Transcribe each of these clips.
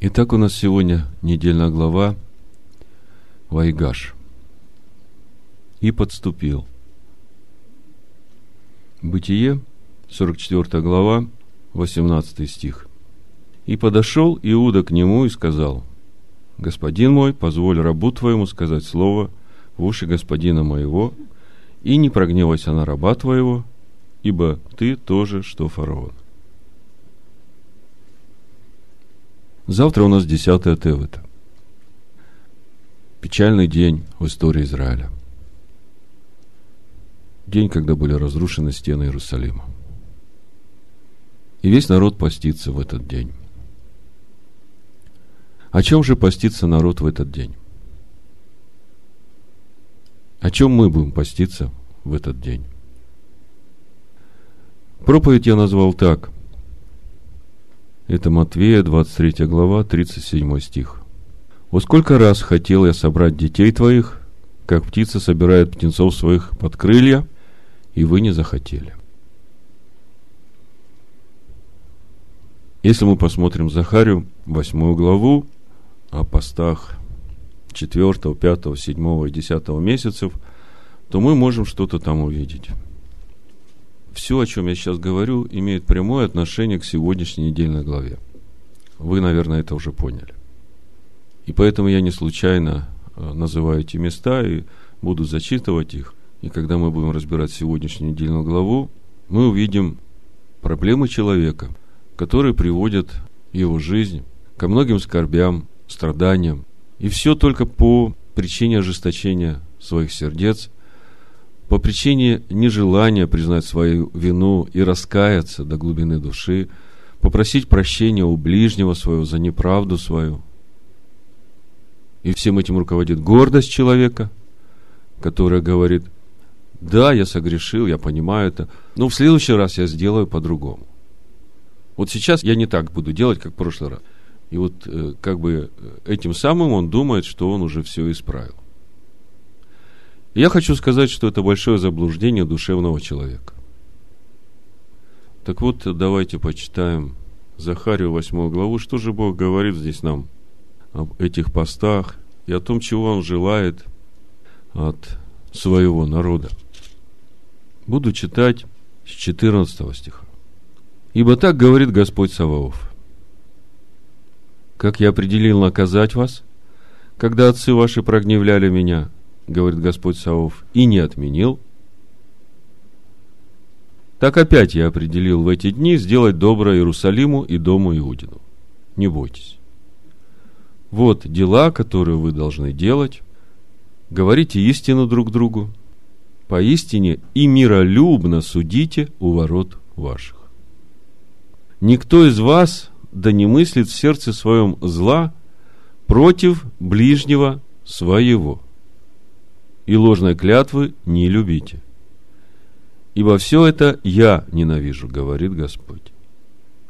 Итак, у нас сегодня недельная глава Вайгаш. И подступил. Бытие, 44 глава, 18 стих. И подошел Иуда к нему и сказал, «Господин мой, позволь рабу твоему сказать слово в уши господина моего, и не прогневайся на раба твоего, ибо ты тоже, что фараон». Завтра у нас 10 Тевета. Печальный день в истории Израиля. День, когда были разрушены стены Иерусалима. И весь народ постится в этот день. О чем же постится народ в этот день? О чем мы будем поститься в этот день? Проповедь я назвал так. Это Матвея, 23 глава, 37 стих. «Во сколько раз хотел я собрать детей твоих, как птица собирает птенцов своих под крылья, и вы не захотели». Если мы посмотрим Захарию, 8 главу, о постах 4, 5, 7 и 10 месяцев, то мы можем что-то там увидеть. Все, о чем я сейчас говорю, имеет прямое отношение к сегодняшней недельной главе. Вы, наверное, это уже поняли. И поэтому я не случайно э, называю эти места и буду зачитывать их. И когда мы будем разбирать сегодняшнюю недельную главу, мы увидим проблемы человека, которые приводят его жизнь ко многим скорбям, страданиям. И все только по причине ожесточения своих сердец, по причине нежелания признать свою вину и раскаяться до глубины души, попросить прощения у ближнего своего за неправду свою. И всем этим руководит гордость человека, которая говорит, да, я согрешил, я понимаю это, но в следующий раз я сделаю по-другому. Вот сейчас я не так буду делать, как в прошлый раз. И вот э, как бы э, этим самым он думает, что он уже все исправил. Я хочу сказать, что это большое заблуждение душевного человека. Так вот, давайте почитаем Захарию 8 главу. Что же Бог говорит здесь нам об этих постах и о том, чего Он желает от своего народа. Буду читать с 14 стиха. «Ибо так говорит Господь Саваоф как я определил наказать вас, когда отцы ваши прогневляли меня, говорит Господь Саов, и не отменил, так опять я определил в эти дни сделать доброе Иерусалиму и дому Иудину. Не бойтесь. Вот дела, которые вы должны делать. Говорите истину друг другу. Поистине и миролюбно судите у ворот ваших. Никто из вас да не мыслит в сердце своем зла против ближнего своего. И ложной клятвы не любите. Ибо все это я ненавижу, говорит Господь.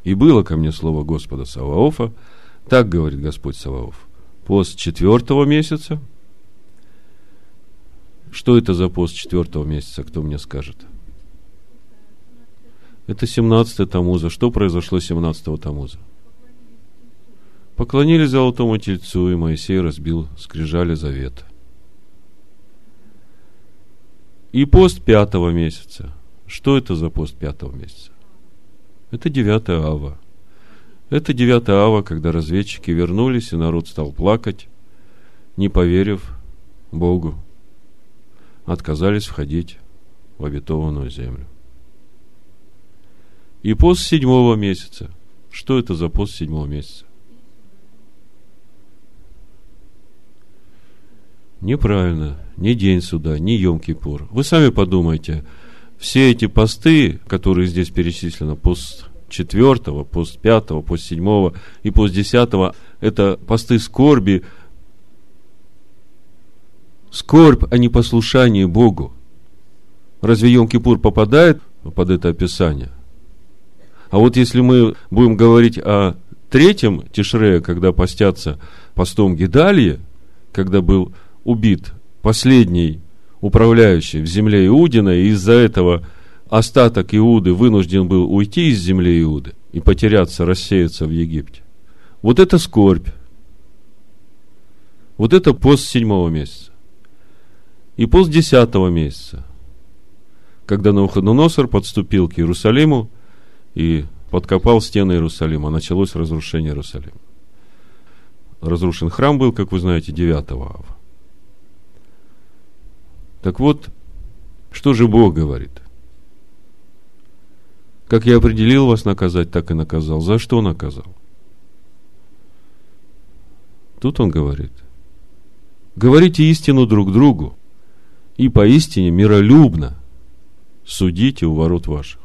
И было ко мне слово Господа Саваофа, так говорит Господь Саваоф, пост четвертого месяца. Что это за пост четвертого месяца, кто мне скажет? Это 17 Тамуза. Что произошло 17 Тамуза? Поклонились золотому тельцу, и Моисей разбил скрижали завета. И пост пятого месяца. Что это за пост пятого месяца? Это девятая ава. Это девятая ава, когда разведчики вернулись, и народ стал плакать, не поверив Богу. Отказались входить в обетованную землю. И пост седьмого месяца. Что это за пост седьмого месяца? Неправильно. Ни день суда, ни Йом-Кипур. Вы сами подумайте. Все эти посты, которые здесь перечислены, пост четвертого, пост пятого, пост седьмого и пост десятого, это посты скорби, скорбь о непослушании Богу. Разве Йом-Кипур попадает под это описание? А вот если мы будем говорить о третьем Тишре, когда постятся постом Гедалье, когда был убит последний управляющий в земле Иудина, и из-за этого остаток Иуды вынужден был уйти из земли Иуды и потеряться, рассеяться в Египте. Вот это скорбь. Вот это пост седьмого месяца. И пост десятого месяца, когда Навуходоносор подступил к Иерусалиму и подкопал стены Иерусалима, началось разрушение Иерусалима. Разрушен храм был, как вы знаете, 9 ава. Так вот, что же Бог говорит? Как я определил вас наказать, так и наказал. За что наказал? Тут он говорит, говорите истину друг другу, и поистине миролюбно судите у ворот ваших.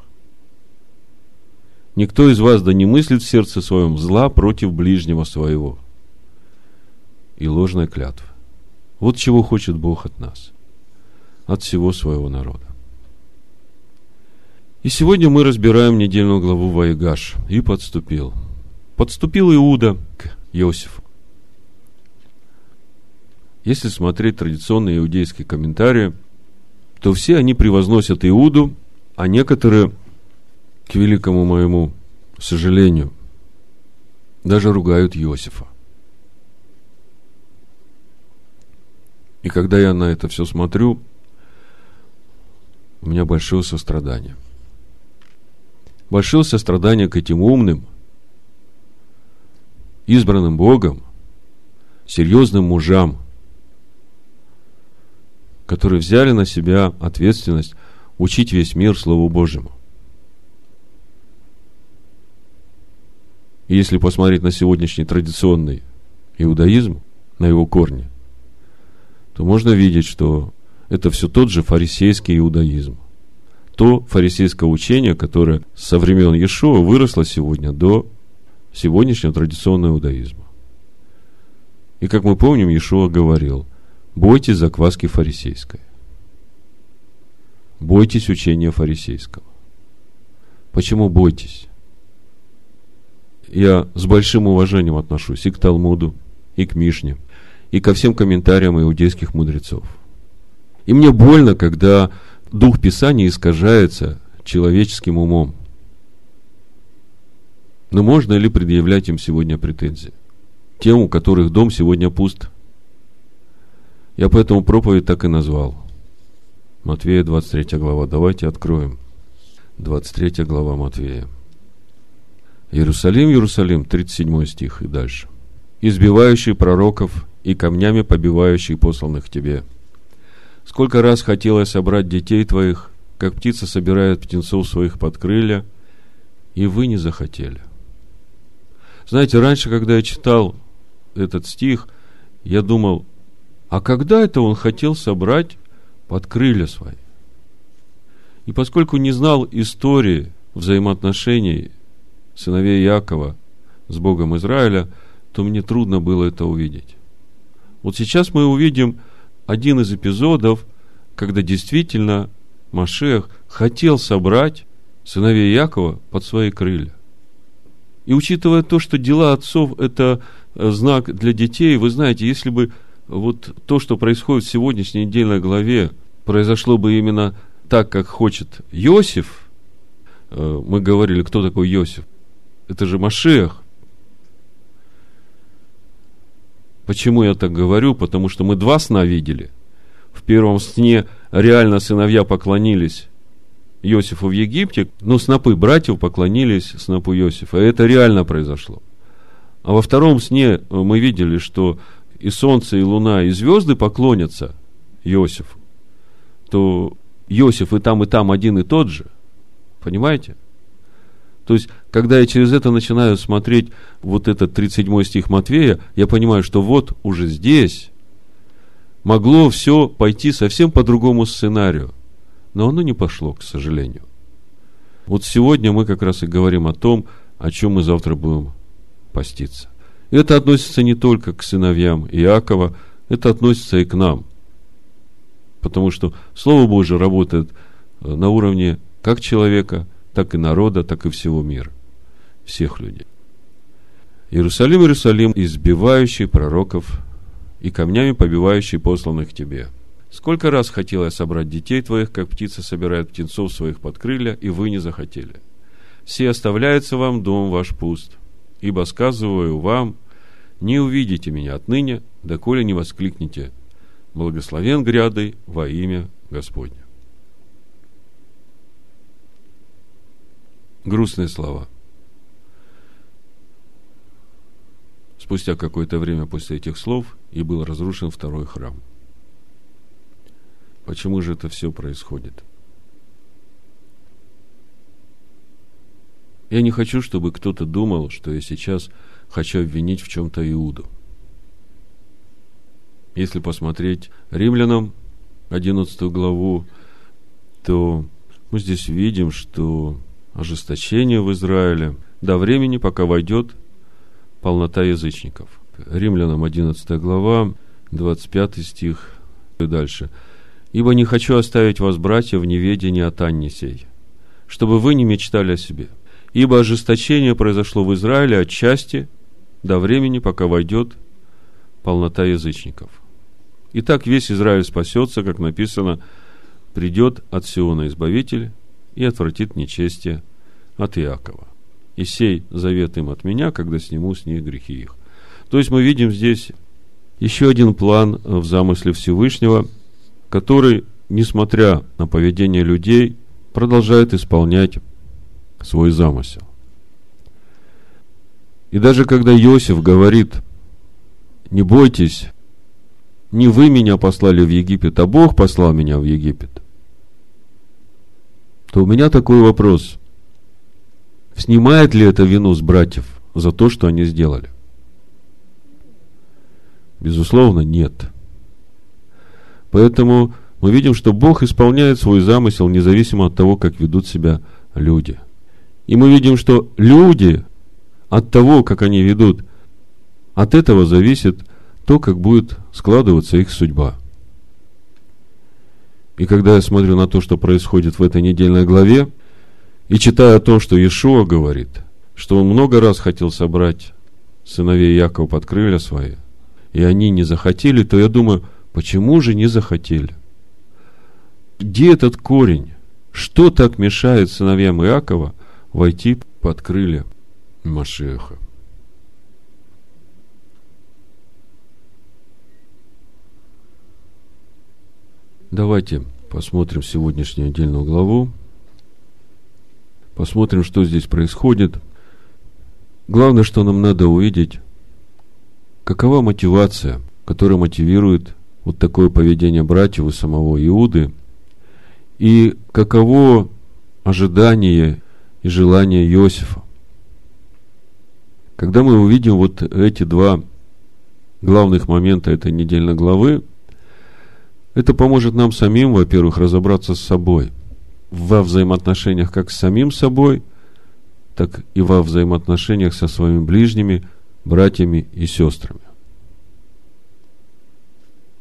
Никто из вас да не мыслит в сердце своем зла против ближнего своего. И ложная клятва. Вот чего хочет Бог от нас, от всего своего народа. И сегодня мы разбираем недельную главу Ваегаш. И подступил. Подступил Иуда к Иосифу. Если смотреть традиционные иудейские комментарии, то все они превозносят Иуду, а некоторые, к великому моему сожалению, даже ругают Иосифа. И когда я на это все смотрю, у меня большое сострадание большое сострадание к этим умным, избранным Богом, серьезным мужам, которые взяли на себя ответственность учить весь мир Слову Божьему. И если посмотреть на сегодняшний традиционный иудаизм, на его корни, то можно видеть, что это все тот же фарисейский иудаизм то фарисейское учение, которое со времен Иешуа выросло сегодня до сегодняшнего традиционного иудаизма. И как мы помним, Иешуа говорил, бойтесь закваски фарисейской. Бойтесь учения фарисейского. Почему бойтесь? Я с большим уважением отношусь и к Талмуду, и к Мишне, и ко всем комментариям иудейских мудрецов. И мне больно, когда дух Писания искажается человеческим умом. Но можно ли предъявлять им сегодня претензии? Тем, у которых дом сегодня пуст. Я поэтому проповедь так и назвал. Матвея 23 глава. Давайте откроем. 23 глава Матвея. Иерусалим, Иерусалим, 37 стих и дальше. Избивающий пророков и камнями побивающий посланных тебе – Сколько раз хотелось собрать детей твоих, как птица собирает птенцов своих под крылья, и вы не захотели. Знаете, раньше, когда я читал этот стих, я думал, а когда это он хотел собрать под крылья свои? И поскольку не знал истории взаимоотношений сыновей Якова с Богом Израиля, то мне трудно было это увидеть. Вот сейчас мы увидим – один из эпизодов, когда действительно Машех хотел собрать сыновей Якова под свои крылья. И учитывая то, что дела отцов – это э, знак для детей, вы знаете, если бы вот то, что происходит в сегодняшней недельной главе, произошло бы именно так, как хочет Иосиф, э, мы говорили, кто такой Иосиф? Это же Машех. Почему я так говорю? Потому что мы два сна видели. В первом сне реально сыновья поклонились Иосифу в Египте, но снопы братьев поклонились снопу Иосифа. И это реально произошло. А во втором сне мы видели, что и солнце, и луна, и звезды поклонятся Иосифу. То Иосиф и там, и там один и тот же. Понимаете? То есть, когда я через это начинаю смотреть вот этот 37 стих Матвея, я понимаю, что вот уже здесь могло все пойти совсем по другому сценарию. Но оно не пошло, к сожалению. Вот сегодня мы как раз и говорим о том, о чем мы завтра будем поститься. Это относится не только к сыновьям Иакова, это относится и к нам. Потому что Слово Божье работает э, на уровне как человека, так и народа, так и всего мира, всех людей. Иерусалим, Иерусалим, избивающий пророков и камнями побивающий посланных тебе. Сколько раз хотел я собрать детей твоих, как птица собирает птенцов своих под крылья, и вы не захотели. Все оставляется вам, дом ваш пуст. ибо сказываю вам, не увидите меня отныне, доколе не воскликнете, благословен грядой во имя Господне. Грустные слова. Спустя какое-то время после этих слов и был разрушен второй храм. Почему же это все происходит? Я не хочу, чтобы кто-то думал, что я сейчас хочу обвинить в чем-то Иуду. Если посмотреть римлянам 11 главу, то мы здесь видим, что ожесточение в Израиле до времени, пока войдет полнота язычников. Римлянам 11 глава, 25 стих и дальше. «Ибо не хочу оставить вас, братья, в неведении о Анне сей, чтобы вы не мечтали о себе. Ибо ожесточение произошло в Израиле отчасти до времени, пока войдет полнота язычников. Итак, весь Израиль спасется, как написано, придет от Сиона Избавитель и отвратит нечестие от Иакова. И сей завет им от меня, когда сниму с них грехи их. То есть мы видим здесь еще один план в замысле Всевышнего, который, несмотря на поведение людей, продолжает исполнять свой замысел. И даже когда Иосиф говорит, не бойтесь, не вы меня послали в Египет, а Бог послал меня в Египет, то у меня такой вопрос. Снимает ли это вину с братьев за то, что они сделали? Безусловно, нет. Поэтому мы видим, что Бог исполняет свой замысел независимо от того, как ведут себя люди. И мы видим, что люди от того, как они ведут, от этого зависит то, как будет складываться их судьба. И когда я смотрю на то, что происходит в этой недельной главе, и читаю о том, что Иешуа говорит, что он много раз хотел собрать сыновей Якова под крылья свои, и они не захотели, то я думаю, почему же не захотели? Где этот корень? Что так мешает сыновьям Иакова войти под крылья Машеха? Давайте посмотрим сегодняшнюю отдельную главу. Посмотрим, что здесь происходит. Главное, что нам надо увидеть, какова мотивация, которая мотивирует вот такое поведение братьев и самого Иуды, и каково ожидание и желание Иосифа. Когда мы увидим вот эти два главных момента этой недельной главы, это поможет нам самим, во-первых, разобраться с собой во взаимоотношениях как с самим собой, так и во взаимоотношениях со своими ближними, братьями и сестрами.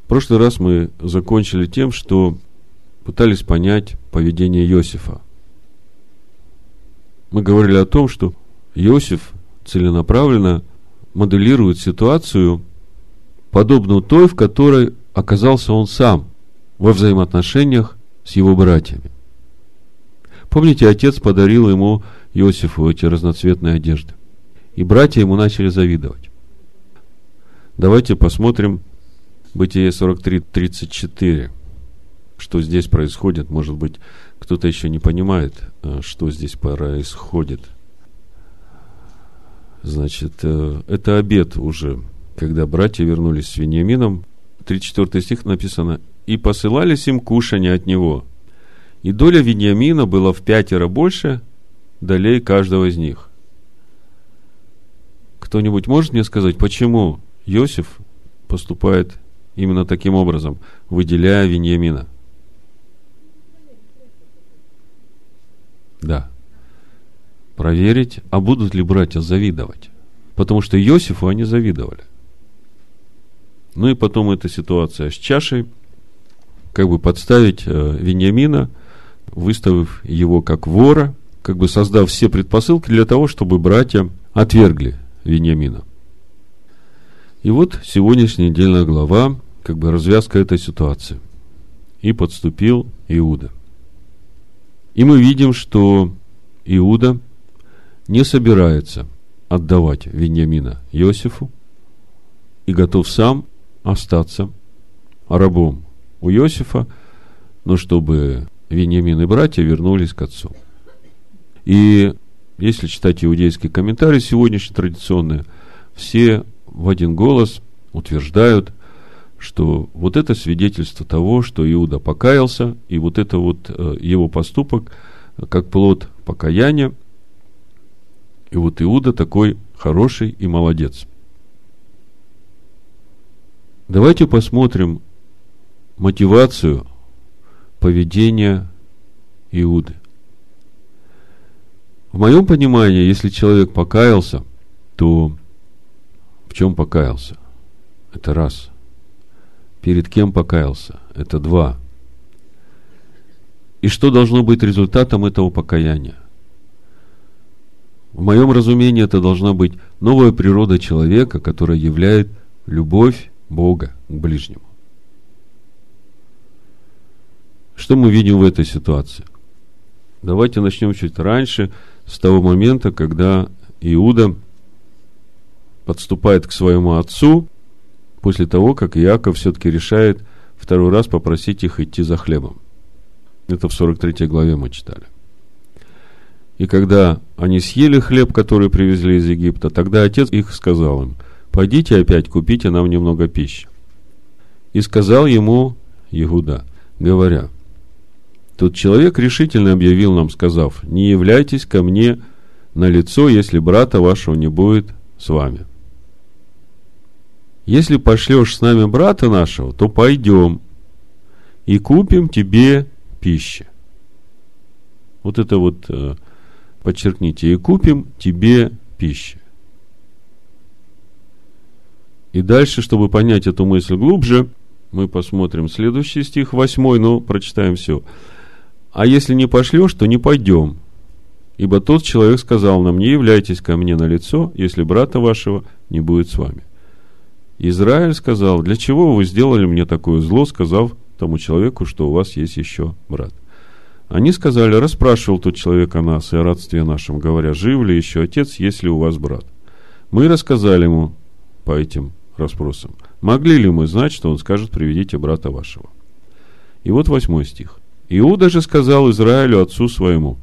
В прошлый раз мы закончили тем, что пытались понять поведение Иосифа. Мы говорили о том, что Иосиф целенаправленно моделирует ситуацию, подобную той, в которой оказался он сам во взаимоотношениях с его братьями. Помните, отец подарил ему Иосифу эти разноцветные одежды. И братья ему начали завидовать. Давайте посмотрим Бытие 43.34. Что здесь происходит? Может быть, кто-то еще не понимает, э, что здесь происходит. Значит, э, это обед уже, когда братья вернулись с Вениамином 34 стих написано, «И посылались им кушания от него, и доля Вениамина была в пятеро больше долей каждого из них». Кто-нибудь может мне сказать, почему Иосиф поступает именно таким образом, выделяя Вениамина? Да. Проверить, а будут ли братья завидовать. Потому что Иосифу они завидовали. Ну и потом эта ситуация с чашей, как бы подставить э, Вениамина, выставив его как вора, как бы создав все предпосылки для того, чтобы братья отвергли Вениамина. И вот сегодняшняя недельная глава, как бы развязка этой ситуации. И подступил Иуда. И мы видим, что Иуда не собирается отдавать Вениамина Иосифу и готов сам остаться рабом у Иосифа, но чтобы Вениамин и братья вернулись к отцу. И если читать иудейские комментарии сегодняшние традиционные, все в один голос утверждают, что вот это свидетельство того, что Иуда покаялся, и вот это вот э, его поступок, как плод покаяния, и вот Иуда такой хороший и молодец. Давайте посмотрим мотивацию поведения Иуды. В моем понимании, если человек покаялся, то в чем покаялся? Это раз. Перед кем покаялся? Это два. И что должно быть результатом этого покаяния? В моем разумении это должна быть новая природа человека, которая являет любовь Бога к ближнему. Что мы видим в этой ситуации? Давайте начнем чуть раньше, с того момента, когда Иуда подступает к своему отцу, после того, как Иаков все-таки решает второй раз попросить их идти за хлебом. Это в 43 главе мы читали. И когда они съели хлеб, который привезли из Египта, тогда отец их сказал им, пойдите опять купите нам немного пищи. И сказал ему Иуда, говоря, Тут человек решительно объявил нам, сказав, не являйтесь ко мне на лицо, если брата вашего не будет с вами. Если пошлешь с нами брата нашего, то пойдем и купим тебе пищи. Вот это вот э, подчеркните, и купим тебе пищи. И дальше, чтобы понять эту мысль глубже, мы посмотрим следующий стих, восьмой, но прочитаем все. А если не пошлешь, то не пойдем. Ибо тот человек сказал нам, не являйтесь ко мне на лицо, если брата вашего не будет с вами. Израиль сказал, для чего вы сделали мне такое зло, сказав тому человеку, что у вас есть еще брат. Они сказали, расспрашивал тот человек о нас и о родстве нашем, говоря, жив ли еще отец, есть ли у вас брат. Мы рассказали ему по этим расспросам. Могли ли мы знать, что он скажет, приведите брата вашего. И вот восьмой стих. Иуда же сказал Израилю, отцу своему,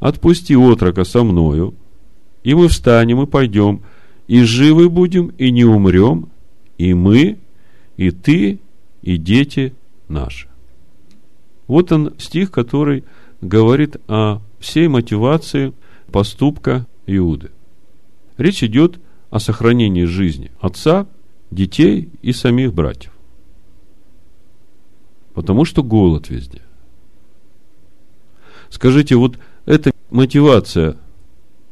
«Отпусти отрока со мною, и мы встанем и пойдем, и живы будем, и не умрем, и мы, и ты, и дети наши». Вот он стих, который говорит о всей мотивации поступка Иуды. Речь идет о сохранении жизни отца, детей и самих братьев. Потому что голод везде. Скажите, вот эта мотивация,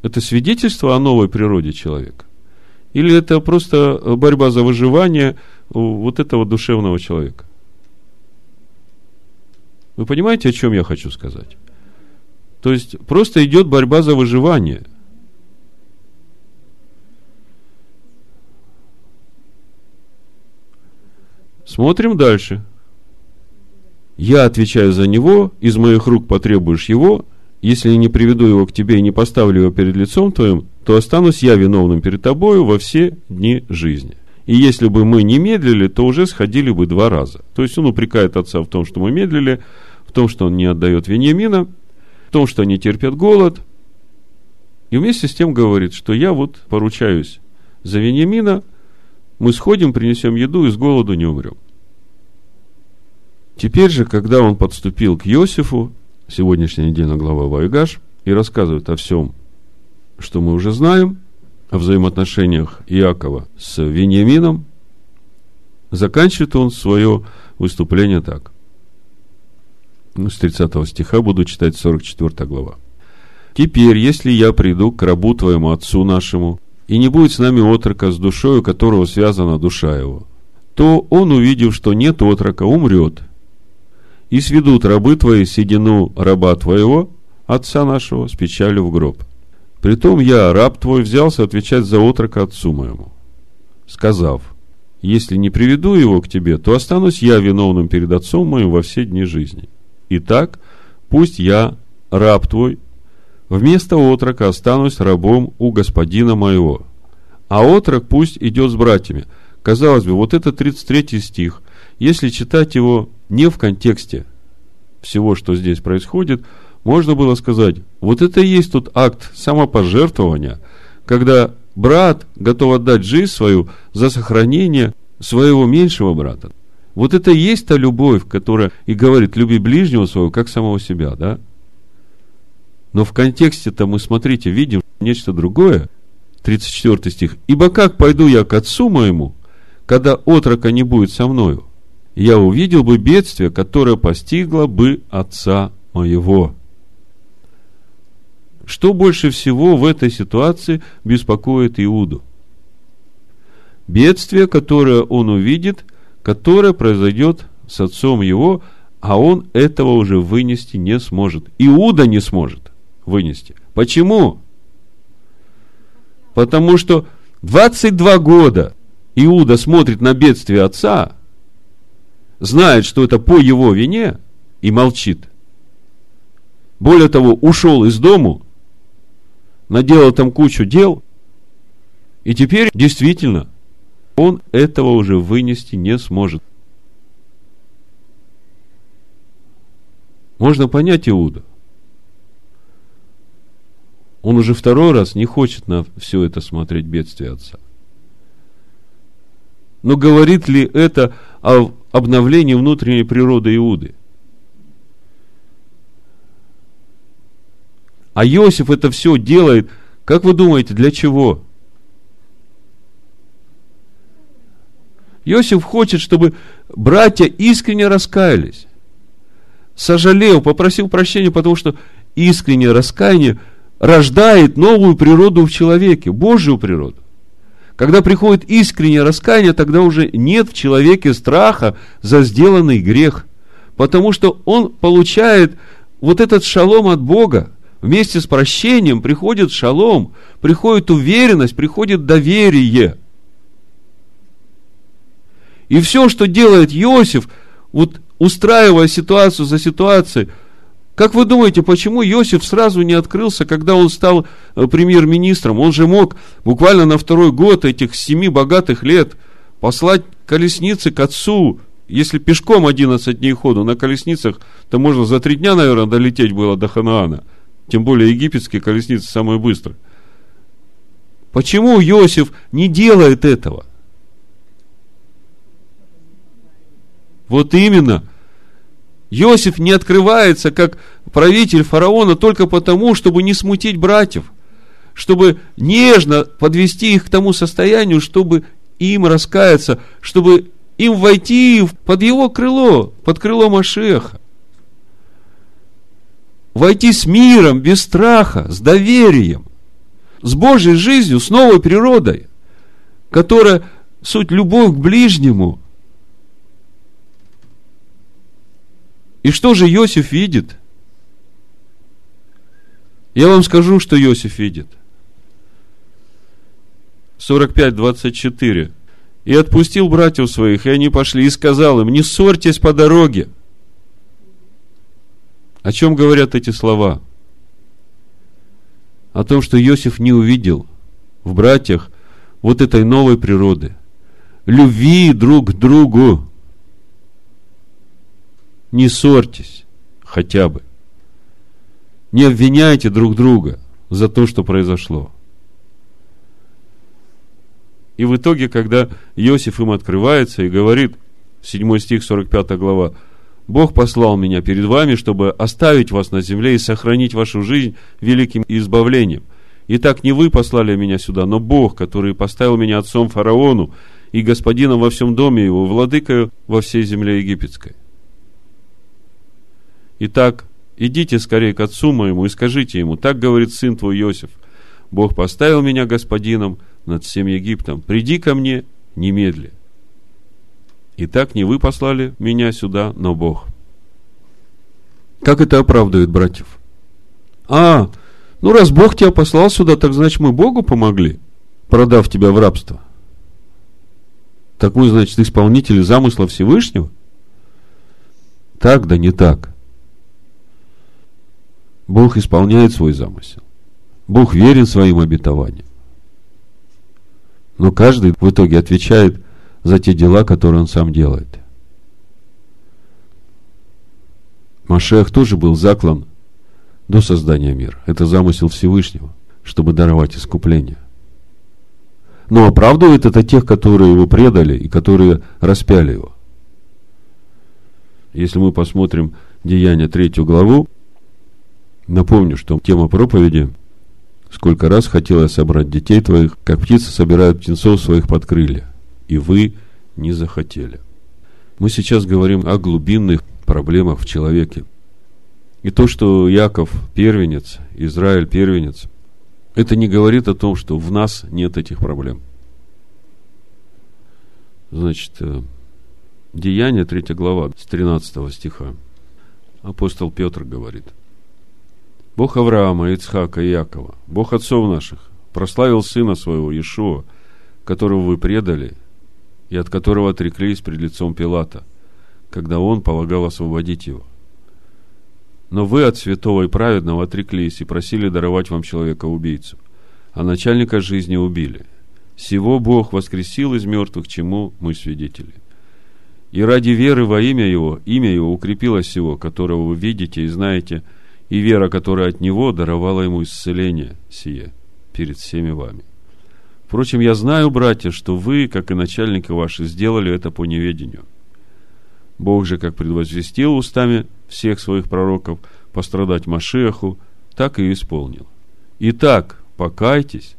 это свидетельство о новой природе человека? Или это просто борьба за выживание вот этого душевного человека? Вы понимаете, о чем я хочу сказать? То есть просто идет борьба за выживание. Смотрим дальше. Я отвечаю за него, из моих рук потребуешь его, если не приведу его к тебе и не поставлю его перед лицом твоим, то останусь я виновным перед тобою во все дни жизни. И если бы мы не медлили, то уже сходили бы два раза. То есть он упрекает отца в том, что мы медлили, в том, что он не отдает Вениамина, в том, что они терпят голод. И вместе с тем говорит, что я вот поручаюсь за Вениамина, мы сходим, принесем еду и с голоду не умрем. Теперь же, когда он подступил к Иосифу, сегодняшняя недельная глава Вайгаш, и рассказывает о всем, что мы уже знаем, о взаимоотношениях Иакова с Вениамином, заканчивает он свое выступление так. С 30 стиха буду читать 44 глава. «Теперь, если я приду к рабу твоему отцу нашему, и не будет с нами отрока, с душою которого связана душа его, то он, увидев, что нет отрока, умрет, и сведут рабы твои седину раба твоего, отца нашего, с печалью в гроб. Притом я, раб твой, взялся отвечать за отрока отцу моему, сказав, если не приведу его к тебе, то останусь я виновным перед отцом моим во все дни жизни. Итак, пусть я, раб твой, Вместо отрока останусь рабом у господина моего. А отрок пусть идет с братьями. Казалось бы, вот это 33 стих. Если читать его не в контексте всего, что здесь происходит, можно было сказать, вот это и есть тот акт самопожертвования, когда брат готов отдать жизнь свою за сохранение своего меньшего брата. Вот это и есть та любовь, которая и говорит, люби ближнего своего, как самого себя, да? Но в контексте-то мы, смотрите, видим нечто другое. 34 стих. «Ибо как пойду я к отцу моему, когда отрока не будет со мною? Я увидел бы бедствие, которое постигло бы отца моего». Что больше всего в этой ситуации беспокоит Иуду? Бедствие, которое он увидит, которое произойдет с отцом его, а он этого уже вынести не сможет. Иуда не сможет вынести. Почему? Потому что 22 года Иуда смотрит на бедствие отца, знает, что это по его вине, и молчит. Более того, ушел из дому, наделал там кучу дел, и теперь действительно он этого уже вынести не сможет. Можно понять Иуда – он уже второй раз не хочет на все это смотреть бедствие отца. Но говорит ли это о обновлении внутренней природы Иуды? А Иосиф это все делает, как вы думаете, для чего? Иосиф хочет, чтобы братья искренне раскаялись. Сожалел, попросил прощения, потому что искреннее раскаяние – рождает новую природу в человеке, Божью природу. Когда приходит искреннее раскаяние, тогда уже нет в человеке страха за сделанный грех. Потому что он получает вот этот шалом от Бога. Вместе с прощением приходит шалом, приходит уверенность, приходит доверие. И все, что делает Иосиф, вот устраивая ситуацию за ситуацией, как вы думаете, почему Иосиф сразу не открылся, когда он стал э, премьер-министром? Он же мог буквально на второй год этих семи богатых лет послать колесницы к отцу, если пешком 11 дней ходу, на колесницах, то можно за три дня, наверное, долететь было до Ханаана. Тем более египетские колесницы самые быстрые. Почему Иосиф не делает этого? Вот именно – Иосиф не открывается как правитель фараона только потому, чтобы не смутить братьев, чтобы нежно подвести их к тому состоянию, чтобы им раскаяться, чтобы им войти под его крыло, под крыло Машеха. Войти с миром, без страха, с доверием, с Божьей жизнью, с новой природой, которая суть любовь к ближнему – И что же Иосиф видит? Я вам скажу, что Иосиф видит. 45-24. И отпустил братьев своих, и они пошли, и сказал им, не ссорьтесь по дороге. О чем говорят эти слова? О том, что Иосиф не увидел в братьях вот этой новой природы. Любви друг к другу не ссорьтесь хотя бы. Не обвиняйте друг друга за то, что произошло. И в итоге, когда Иосиф им открывается и говорит, 7 стих, 45 глава, Бог послал меня перед вами, чтобы оставить вас на земле и сохранить вашу жизнь великим избавлением. И так не вы послали меня сюда, но Бог, который поставил меня отцом фараону и господином во всем доме его, владыкою во всей земле египетской. Итак, идите скорее к отцу моему и скажите ему, так говорит сын твой Иосиф, Бог поставил меня господином над всем Египтом, приди ко мне немедли. И так не вы послали меня сюда, но Бог. Как это оправдывает братьев? А, ну раз Бог тебя послал сюда, так значит мы Богу помогли, продав тебя в рабство. Так мы, значит, исполнители замысла Всевышнего? Так да не так. Бог исполняет свой замысел. Бог верен своим обетованиям. Но каждый в итоге отвечает за те дела, которые он сам делает. Машех тоже был заклан до создания мира. Это замысел Всевышнего, чтобы даровать искупление. Но оправдывает это тех, которые его предали и которые распяли его. Если мы посмотрим Деяния третью главу, напомню, что тема проповеди Сколько раз хотел я собрать детей твоих, как птицы собирают птенцов своих под крылья, и вы не захотели. Мы сейчас говорим о глубинных проблемах в человеке. И то, что Яков первенец, Израиль первенец, это не говорит о том, что в нас нет этих проблем. Значит, э, Деяние, 3 глава, с 13 стиха. Апостол Петр говорит. Бог Авраама, Ицхака и Якова, Бог отцов наших, прославил Сына Своего, Иешуа, которого вы предали, и от которого отреклись пред лицом Пилата, когда он полагал освободить его. Но вы от святого и праведного отреклись и просили даровать вам человека-убийцу, а начальника жизни убили. Сего Бог воскресил из мертвых, чему мы свидетели. И ради веры во имя Его, имя Его укрепилось всего, которого вы видите и знаете, и вера, которая от Него, даровала Ему исцеление сие перед всеми вами. Впрочем, я знаю, братья, что вы, как и начальники ваши, сделали это по неведению. Бог же, как предвозвестил устами всех своих пророков пострадать Машеху, так и исполнил. Итак, покайтесь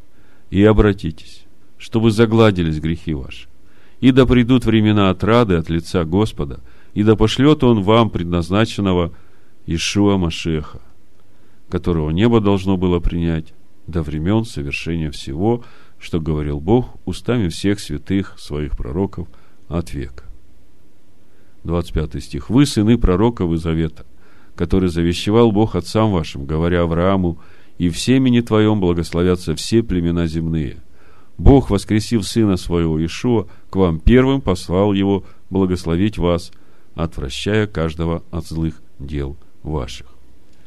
и обратитесь, чтобы загладились грехи ваши. И да придут времена отрады от лица Господа, и да пошлет Он вам предназначенного Ишуа Машеха, которого небо должно было принять до времен совершения всего, что говорил Бог устами всех святых своих пророков от века. 25 стих. «Вы сыны пророков и завета, который завещевал Бог отцам вашим, говоря Аврааму, и в семени твоем благословятся все племена земные. Бог, воскресив сына своего Ишуа, к вам первым послал его благословить вас, отвращая каждого от злых дел ваших».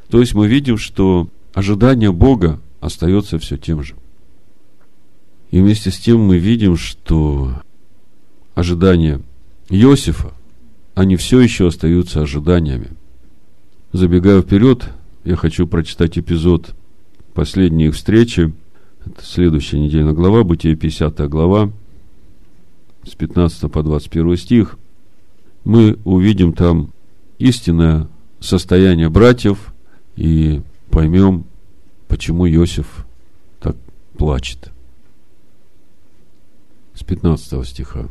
То есть мы видим, что ожидание Бога остается все тем же. И вместе с тем мы видим, что ожидания Иосифа, они все еще остаются ожиданиями. Забегая вперед, я хочу прочитать эпизод последней их встречи. Это следующая недельная глава, Бытие 50 глава, с 15 по 21 стих. Мы увидим там истинное состояние братьев и поймем, почему Иосиф так плачет с 15 стиха.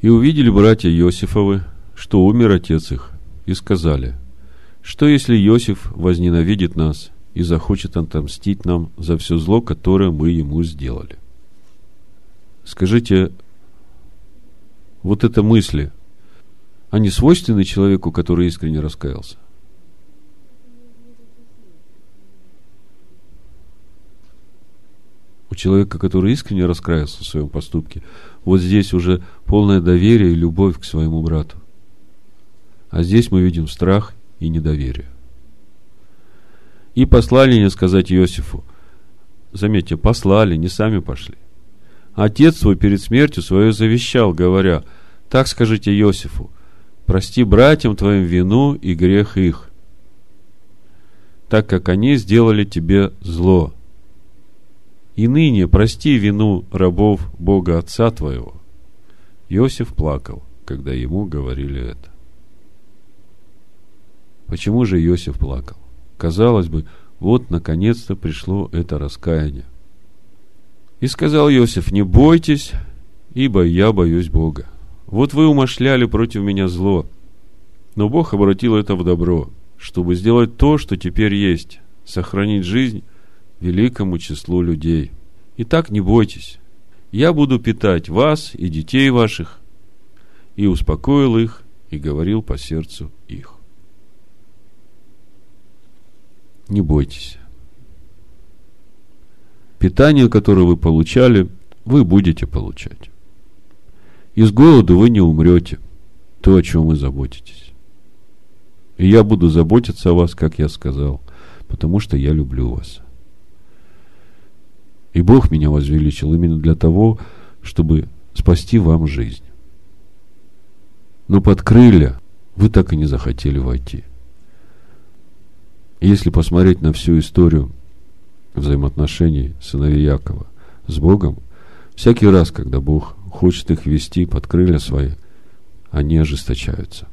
«И увидели братья Иосифовы, что умер отец их, и сказали, что если Иосиф возненавидит нас и захочет отомстить нам за все зло, которое мы ему сделали?» Скажите, вот это мысли, они свойственны человеку, который искренне раскаялся? у человека, который искренне раскаялся в своем поступке, вот здесь уже полное доверие и любовь к своему брату. А здесь мы видим страх и недоверие. И послали не сказать Иосифу. Заметьте, послали, не сами пошли. Отец свой перед смертью свое завещал, говоря, так скажите Иосифу, прости братьям твоим вину и грех их, так как они сделали тебе зло. И ныне прости вину рабов Бога Отца твоего. Иосиф плакал, когда ему говорили это. Почему же Иосиф плакал? Казалось бы, вот наконец-то пришло это раскаяние. И сказал Иосиф, не бойтесь, ибо я боюсь Бога. Вот вы умошляли против меня зло, но Бог обратил это в добро, чтобы сделать то, что теперь есть, сохранить жизнь великому числу людей. Итак, не бойтесь. Я буду питать вас и детей ваших. И успокоил их, и говорил по сердцу их. Не бойтесь. Питание, которое вы получали, вы будете получать. Из голода вы не умрете. То, о чем вы заботитесь. И я буду заботиться о вас, как я сказал – потому что я люблю вас. И Бог меня возвеличил именно для того, чтобы спасти вам жизнь. Но под крылья вы так и не захотели войти. Если посмотреть на всю историю взаимоотношений сыновей Якова с Богом, всякий раз, когда Бог хочет их вести под крылья свои, они ожесточаются.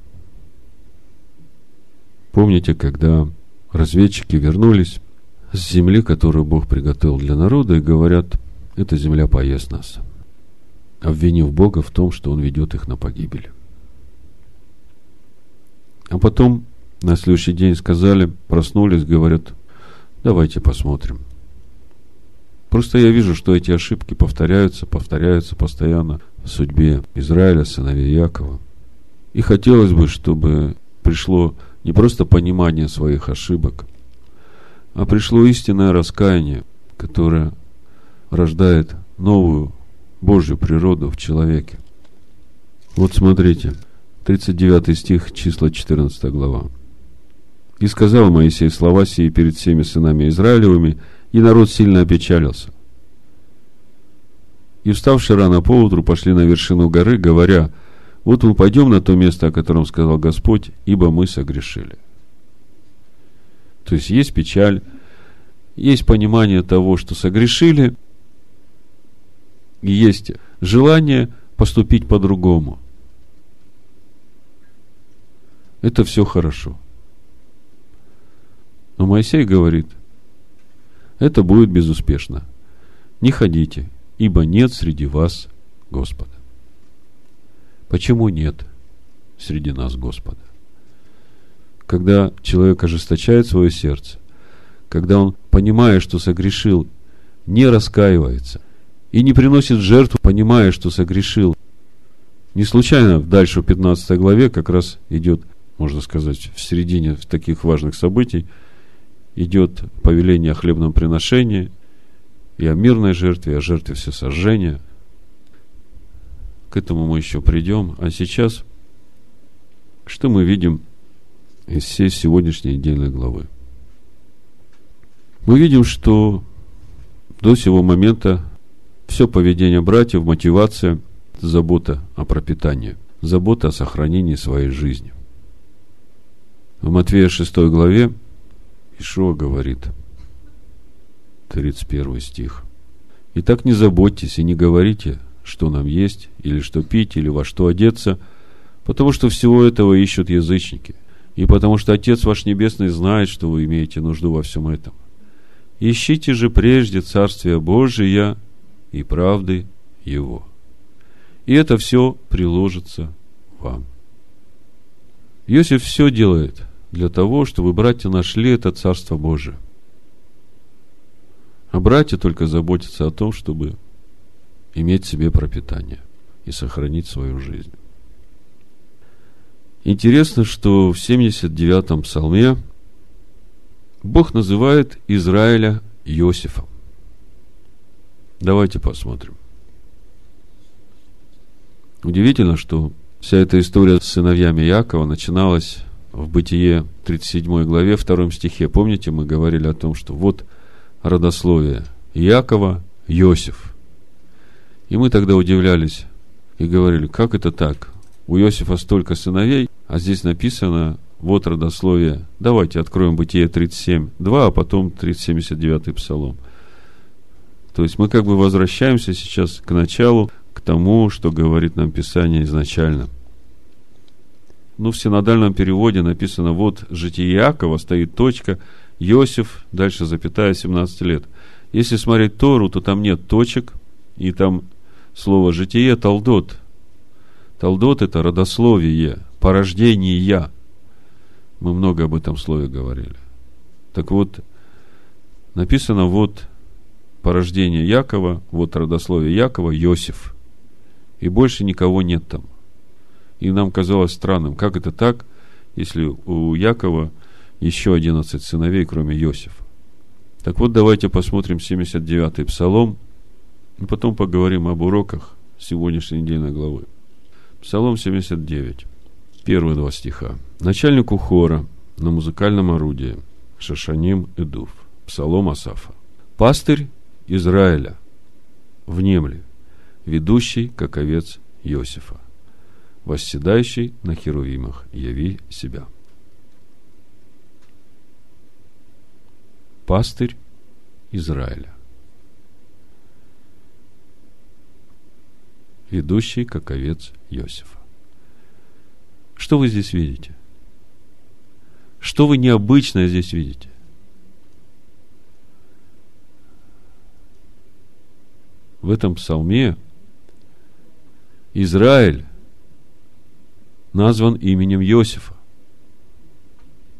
Помните, когда разведчики вернулись с земли, которую Бог приготовил для народа, и говорят, эта земля поест нас, обвинив Бога в том, что Он ведет их на погибель. А потом на следующий день сказали, проснулись, говорят, давайте посмотрим. Просто я вижу, что эти ошибки повторяются, повторяются постоянно в судьбе Израиля, сыновей Якова. И хотелось бы, чтобы пришло не просто понимание своих ошибок, а пришло истинное раскаяние, которое рождает новую Божью природу в человеке. Вот смотрите, 39 стих, числа 14 глава. «И сказал Моисей слова сии перед всеми сынами Израилевыми, и народ сильно опечалился. И вставши рано поутру, пошли на вершину горы, говоря, вот мы пойдем на то место, о котором сказал Господь, ибо мы согрешили. То есть есть печаль, есть понимание того, что согрешили, и есть желание поступить по-другому. Это все хорошо. Но Моисей говорит, это будет безуспешно. Не ходите, ибо нет среди вас Господа. Почему нет среди нас Господа? Когда человек ожесточает свое сердце, когда он, понимая, что согрешил, не раскаивается и не приносит жертву, понимая, что согрешил. Не случайно дальше в 15 главе как раз идет, можно сказать, в середине таких важных событий, идет повеление о хлебном приношении и о мирной жертве, и о жертве всесожжения – к этому мы еще придем. А сейчас, что мы видим из всей сегодняшней недельной главы? Мы видим, что до сего момента все поведение братьев, мотивация, забота о пропитании, забота о сохранении своей жизни. В Матвея 6 главе Ишуа говорит, 31 стих. «Итак, не заботьтесь и не говорите, что нам есть, или что пить, или во что одеться, потому что всего этого ищут язычники, и потому что Отец ваш Небесный знает, что вы имеете нужду во всем этом. Ищите же прежде Царствие Божие и правды Его. И это все приложится вам. Иосиф все делает для того, чтобы братья нашли это Царство Божие. А братья только заботятся о том, чтобы иметь себе пропитание и сохранить свою жизнь. Интересно, что в 79-м псалме Бог называет Израиля Иосифом. Давайте посмотрим. Удивительно, что вся эта история с сыновьями Якова начиналась в Бытие 37 главе 2 стихе. Помните, мы говорили о том, что вот родословие Якова, Иосиф. И мы тогда удивлялись и говорили, как это так? У Иосифа столько сыновей, а здесь написано, вот родословие. Давайте откроем Бытие 37, 2, а потом 379 псалом. То есть мы как бы возвращаемся сейчас к началу, к тому, что говорит нам Писание изначально. Ну, в синодальном переводе написано, вот житие Иакова, стоит точка, Иосиф, дальше запятая, 17 лет. Если смотреть Тору, то там нет точек, и там слово «житие» – талдот. Талдот – это родословие, порождение «я». Мы много об этом слове говорили. Так вот, написано вот порождение Якова, вот родословие Якова, Иосиф. И больше никого нет там. И нам казалось странным, как это так, если у Якова еще 11 сыновей, кроме Иосифа. Так вот, давайте посмотрим 79-й псалом – и потом поговорим об уроках сегодняшней недельной главы. Псалом 79, первые два стиха. Начальнику хора на музыкальном орудии Шашаним Эдув. Псалом Асафа. Пастырь Израиля, внемли, ведущий, как овец Иосифа, восседающий на херувимах, яви себя. Пастырь Израиля. Ведущий, как овец Иосифа. Что вы здесь видите? Что вы необычное здесь видите? В этом псалме Израиль назван именем Иосифа.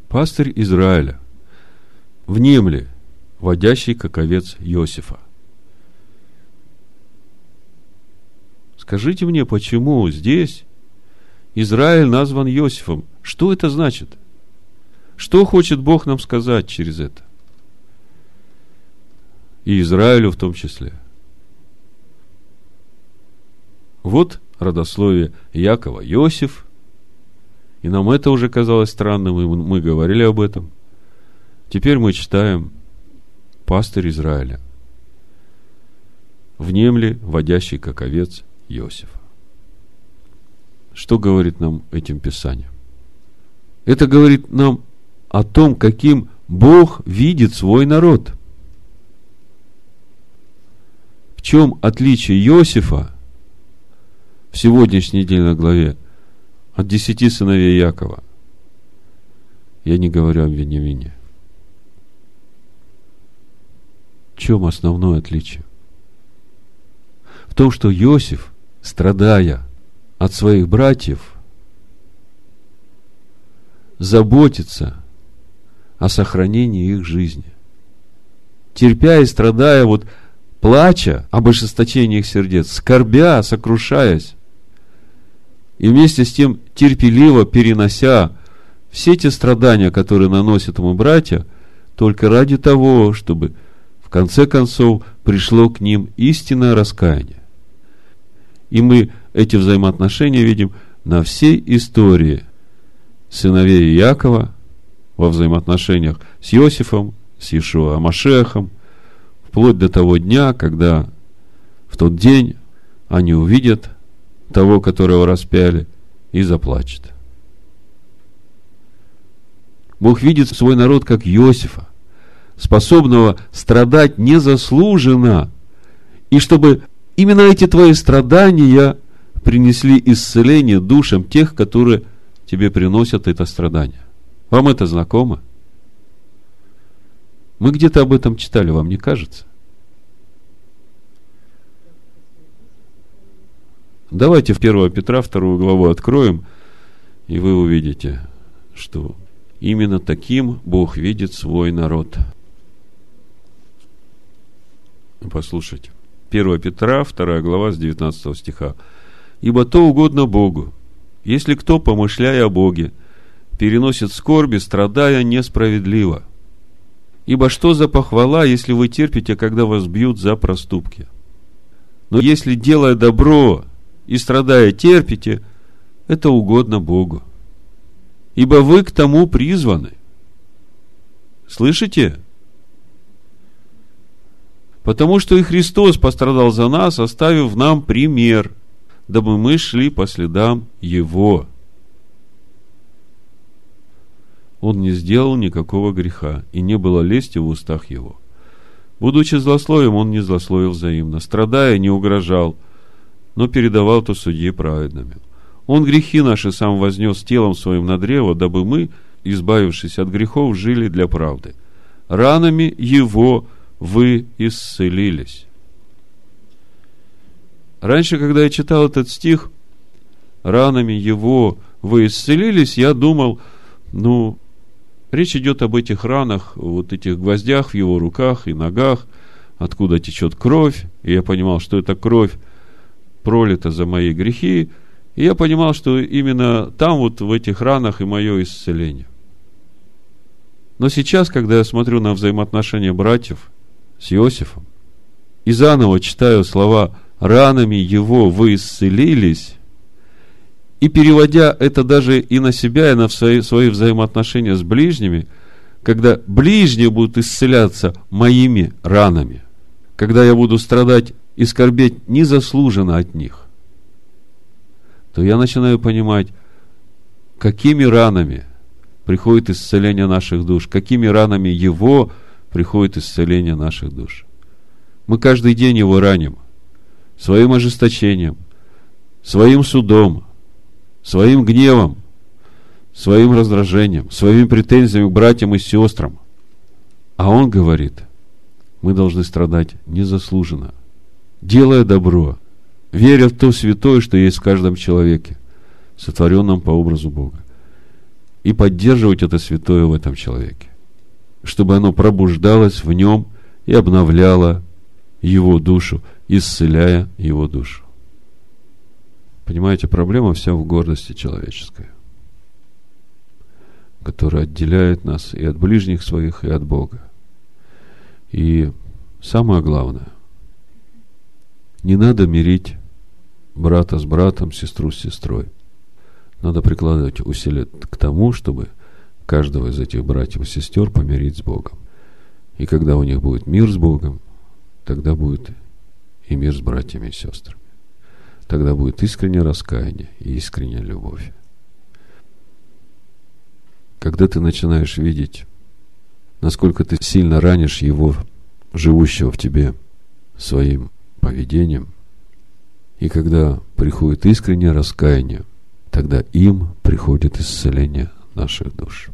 Пастырь Израиля, внемли, водящий как овец Иосифа. Скажите мне, почему здесь Израиль назван Иосифом? Что это значит? Что хочет Бог нам сказать через это? И Израилю в том числе. Вот родословие Якова Иосиф. И нам это уже казалось странным, и мы говорили об этом. Теперь мы читаем пастырь Израиля. Внемли, водящий как овец Иосифа. Что говорит нам этим Писанием? Это говорит нам о том, каким Бог видит свой народ. В чем отличие Иосифа в сегодняшней недельной главе от десяти сыновей Якова? Я не говорю о Вениамине. В чем основное отличие? В том, что Иосиф, страдая от своих братьев, заботится о сохранении их жизни. Терпя и страдая, вот плача об ожесточении их сердец, скорбя, сокрушаясь, и вместе с тем терпеливо перенося все те страдания, которые наносят ему братья, только ради того, чтобы в конце концов пришло к ним истинное раскаяние. И мы эти взаимоотношения видим на всей истории сыновей Якова, во взаимоотношениях с Иосифом, с Иешуа Амашехом, вплоть до того дня, когда в тот день они увидят того, которого распяли, и заплачут. Бог видит свой народ как Иосифа, способного страдать незаслуженно, и чтобы именно эти твои страдания принесли исцеление душам тех, которые тебе приносят это страдание. Вам это знакомо? Мы где-то об этом читали, вам не кажется? Давайте в 1 Петра вторую главу откроем, и вы увидите, что именно таким Бог видит свой народ. Послушайте. 1 Петра, 2 глава с 19 стиха. «Ибо то угодно Богу, если кто, помышляя о Боге, переносит скорби, страдая несправедливо. Ибо что за похвала, если вы терпите, когда вас бьют за проступки? Но если, делая добро и страдая, терпите, это угодно Богу. Ибо вы к тому призваны. Слышите? Потому что и Христос пострадал за нас, оставив нам пример, дабы мы шли по следам Его – он не сделал никакого греха, и не было лести в устах его. Будучи злословием, он не злословил взаимно, страдая, не угрожал, но передавал то судье праведными. Он грехи наши сам вознес телом своим на древо, дабы мы, избавившись от грехов, жили для правды. Ранами его вы исцелились. Раньше, когда я читал этот стих, ранами его вы исцелились, я думал, ну, Речь идет об этих ранах, вот этих гвоздях в его руках и ногах, откуда течет кровь. И я понимал, что эта кровь пролита за мои грехи. И я понимал, что именно там, вот в этих ранах и мое исцеление. Но сейчас, когда я смотрю на взаимоотношения братьев с Иосифом, и заново читаю слова «ранами его вы исцелились», и переводя это даже и на себя, и на свои, свои взаимоотношения с ближними, когда ближние будут исцеляться моими ранами, когда я буду страдать и скорбеть незаслуженно от них, то я начинаю понимать, какими ранами приходит исцеление наших душ, какими ранами Его приходит исцеление наших душ. Мы каждый день Его раним своим ожесточением, своим судом, своим гневом, своим раздражением, своими претензиями к братьям и сестрам. А Он говорит, мы должны страдать незаслуженно, делая добро, веря в то святое, что есть в каждом человеке, сотворенном по образу Бога, и поддерживать это святое в этом человеке, чтобы оно пробуждалось в нем и обновляло его душу, исцеляя его душу. Понимаете, проблема вся в гордости человеческой, которая отделяет нас и от ближних своих, и от Бога. И самое главное, не надо мирить брата с братом, сестру с сестрой. Надо прикладывать усилия к тому, чтобы каждого из этих братьев и сестер помирить с Богом. И когда у них будет мир с Богом, тогда будет и мир с братьями и сестрами. Тогда будет искреннее раскаяние и искренняя любовь. Когда ты начинаешь видеть, насколько ты сильно ранишь его, живущего в тебе, своим поведением. И когда приходит искреннее раскаяние, тогда им приходит исцеление наших душ.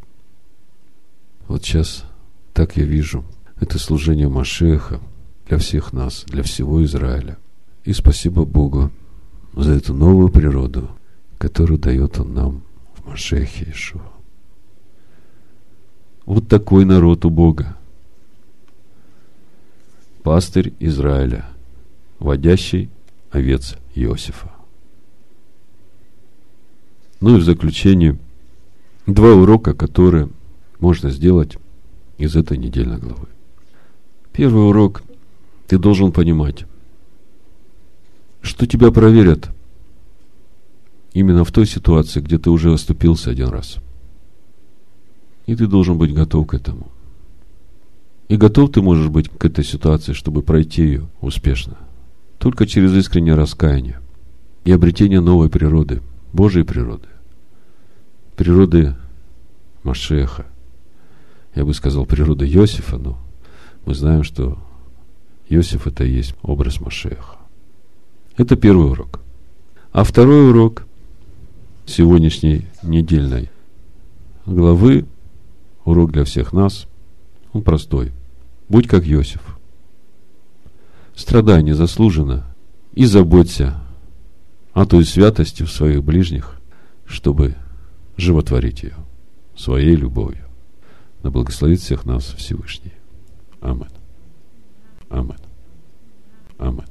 Вот сейчас так я вижу это служение Машеха для всех нас, для всего Израиля. И спасибо Богу за эту новую природу, которую дает Он нам в Машехе Ишуа. Вот такой народ у Бога. Пастырь Израиля – водящий овец Иосифа. Ну и в заключение два урока, которые можно сделать из этой недельной главы. Первый урок ты должен понимать, что тебя проверят именно в той ситуации, где ты уже оступился один раз. И ты должен быть готов к этому. И готов ты можешь быть к этой ситуации, чтобы пройти ее успешно только через искреннее раскаяние и обретение новой природы, Божьей природы, природы Машеха. Я бы сказал, природы Иосифа, но мы знаем, что Иосиф это и есть образ Машеха. Это первый урок. А второй урок сегодняшней недельной главы, урок для всех нас, он простой. Будь как Иосиф страдание заслужено, и заботься о той святости в своих ближних, чтобы животворить ее своей любовью. Да благословит всех нас Всевышний. Амин. Амин. Амин.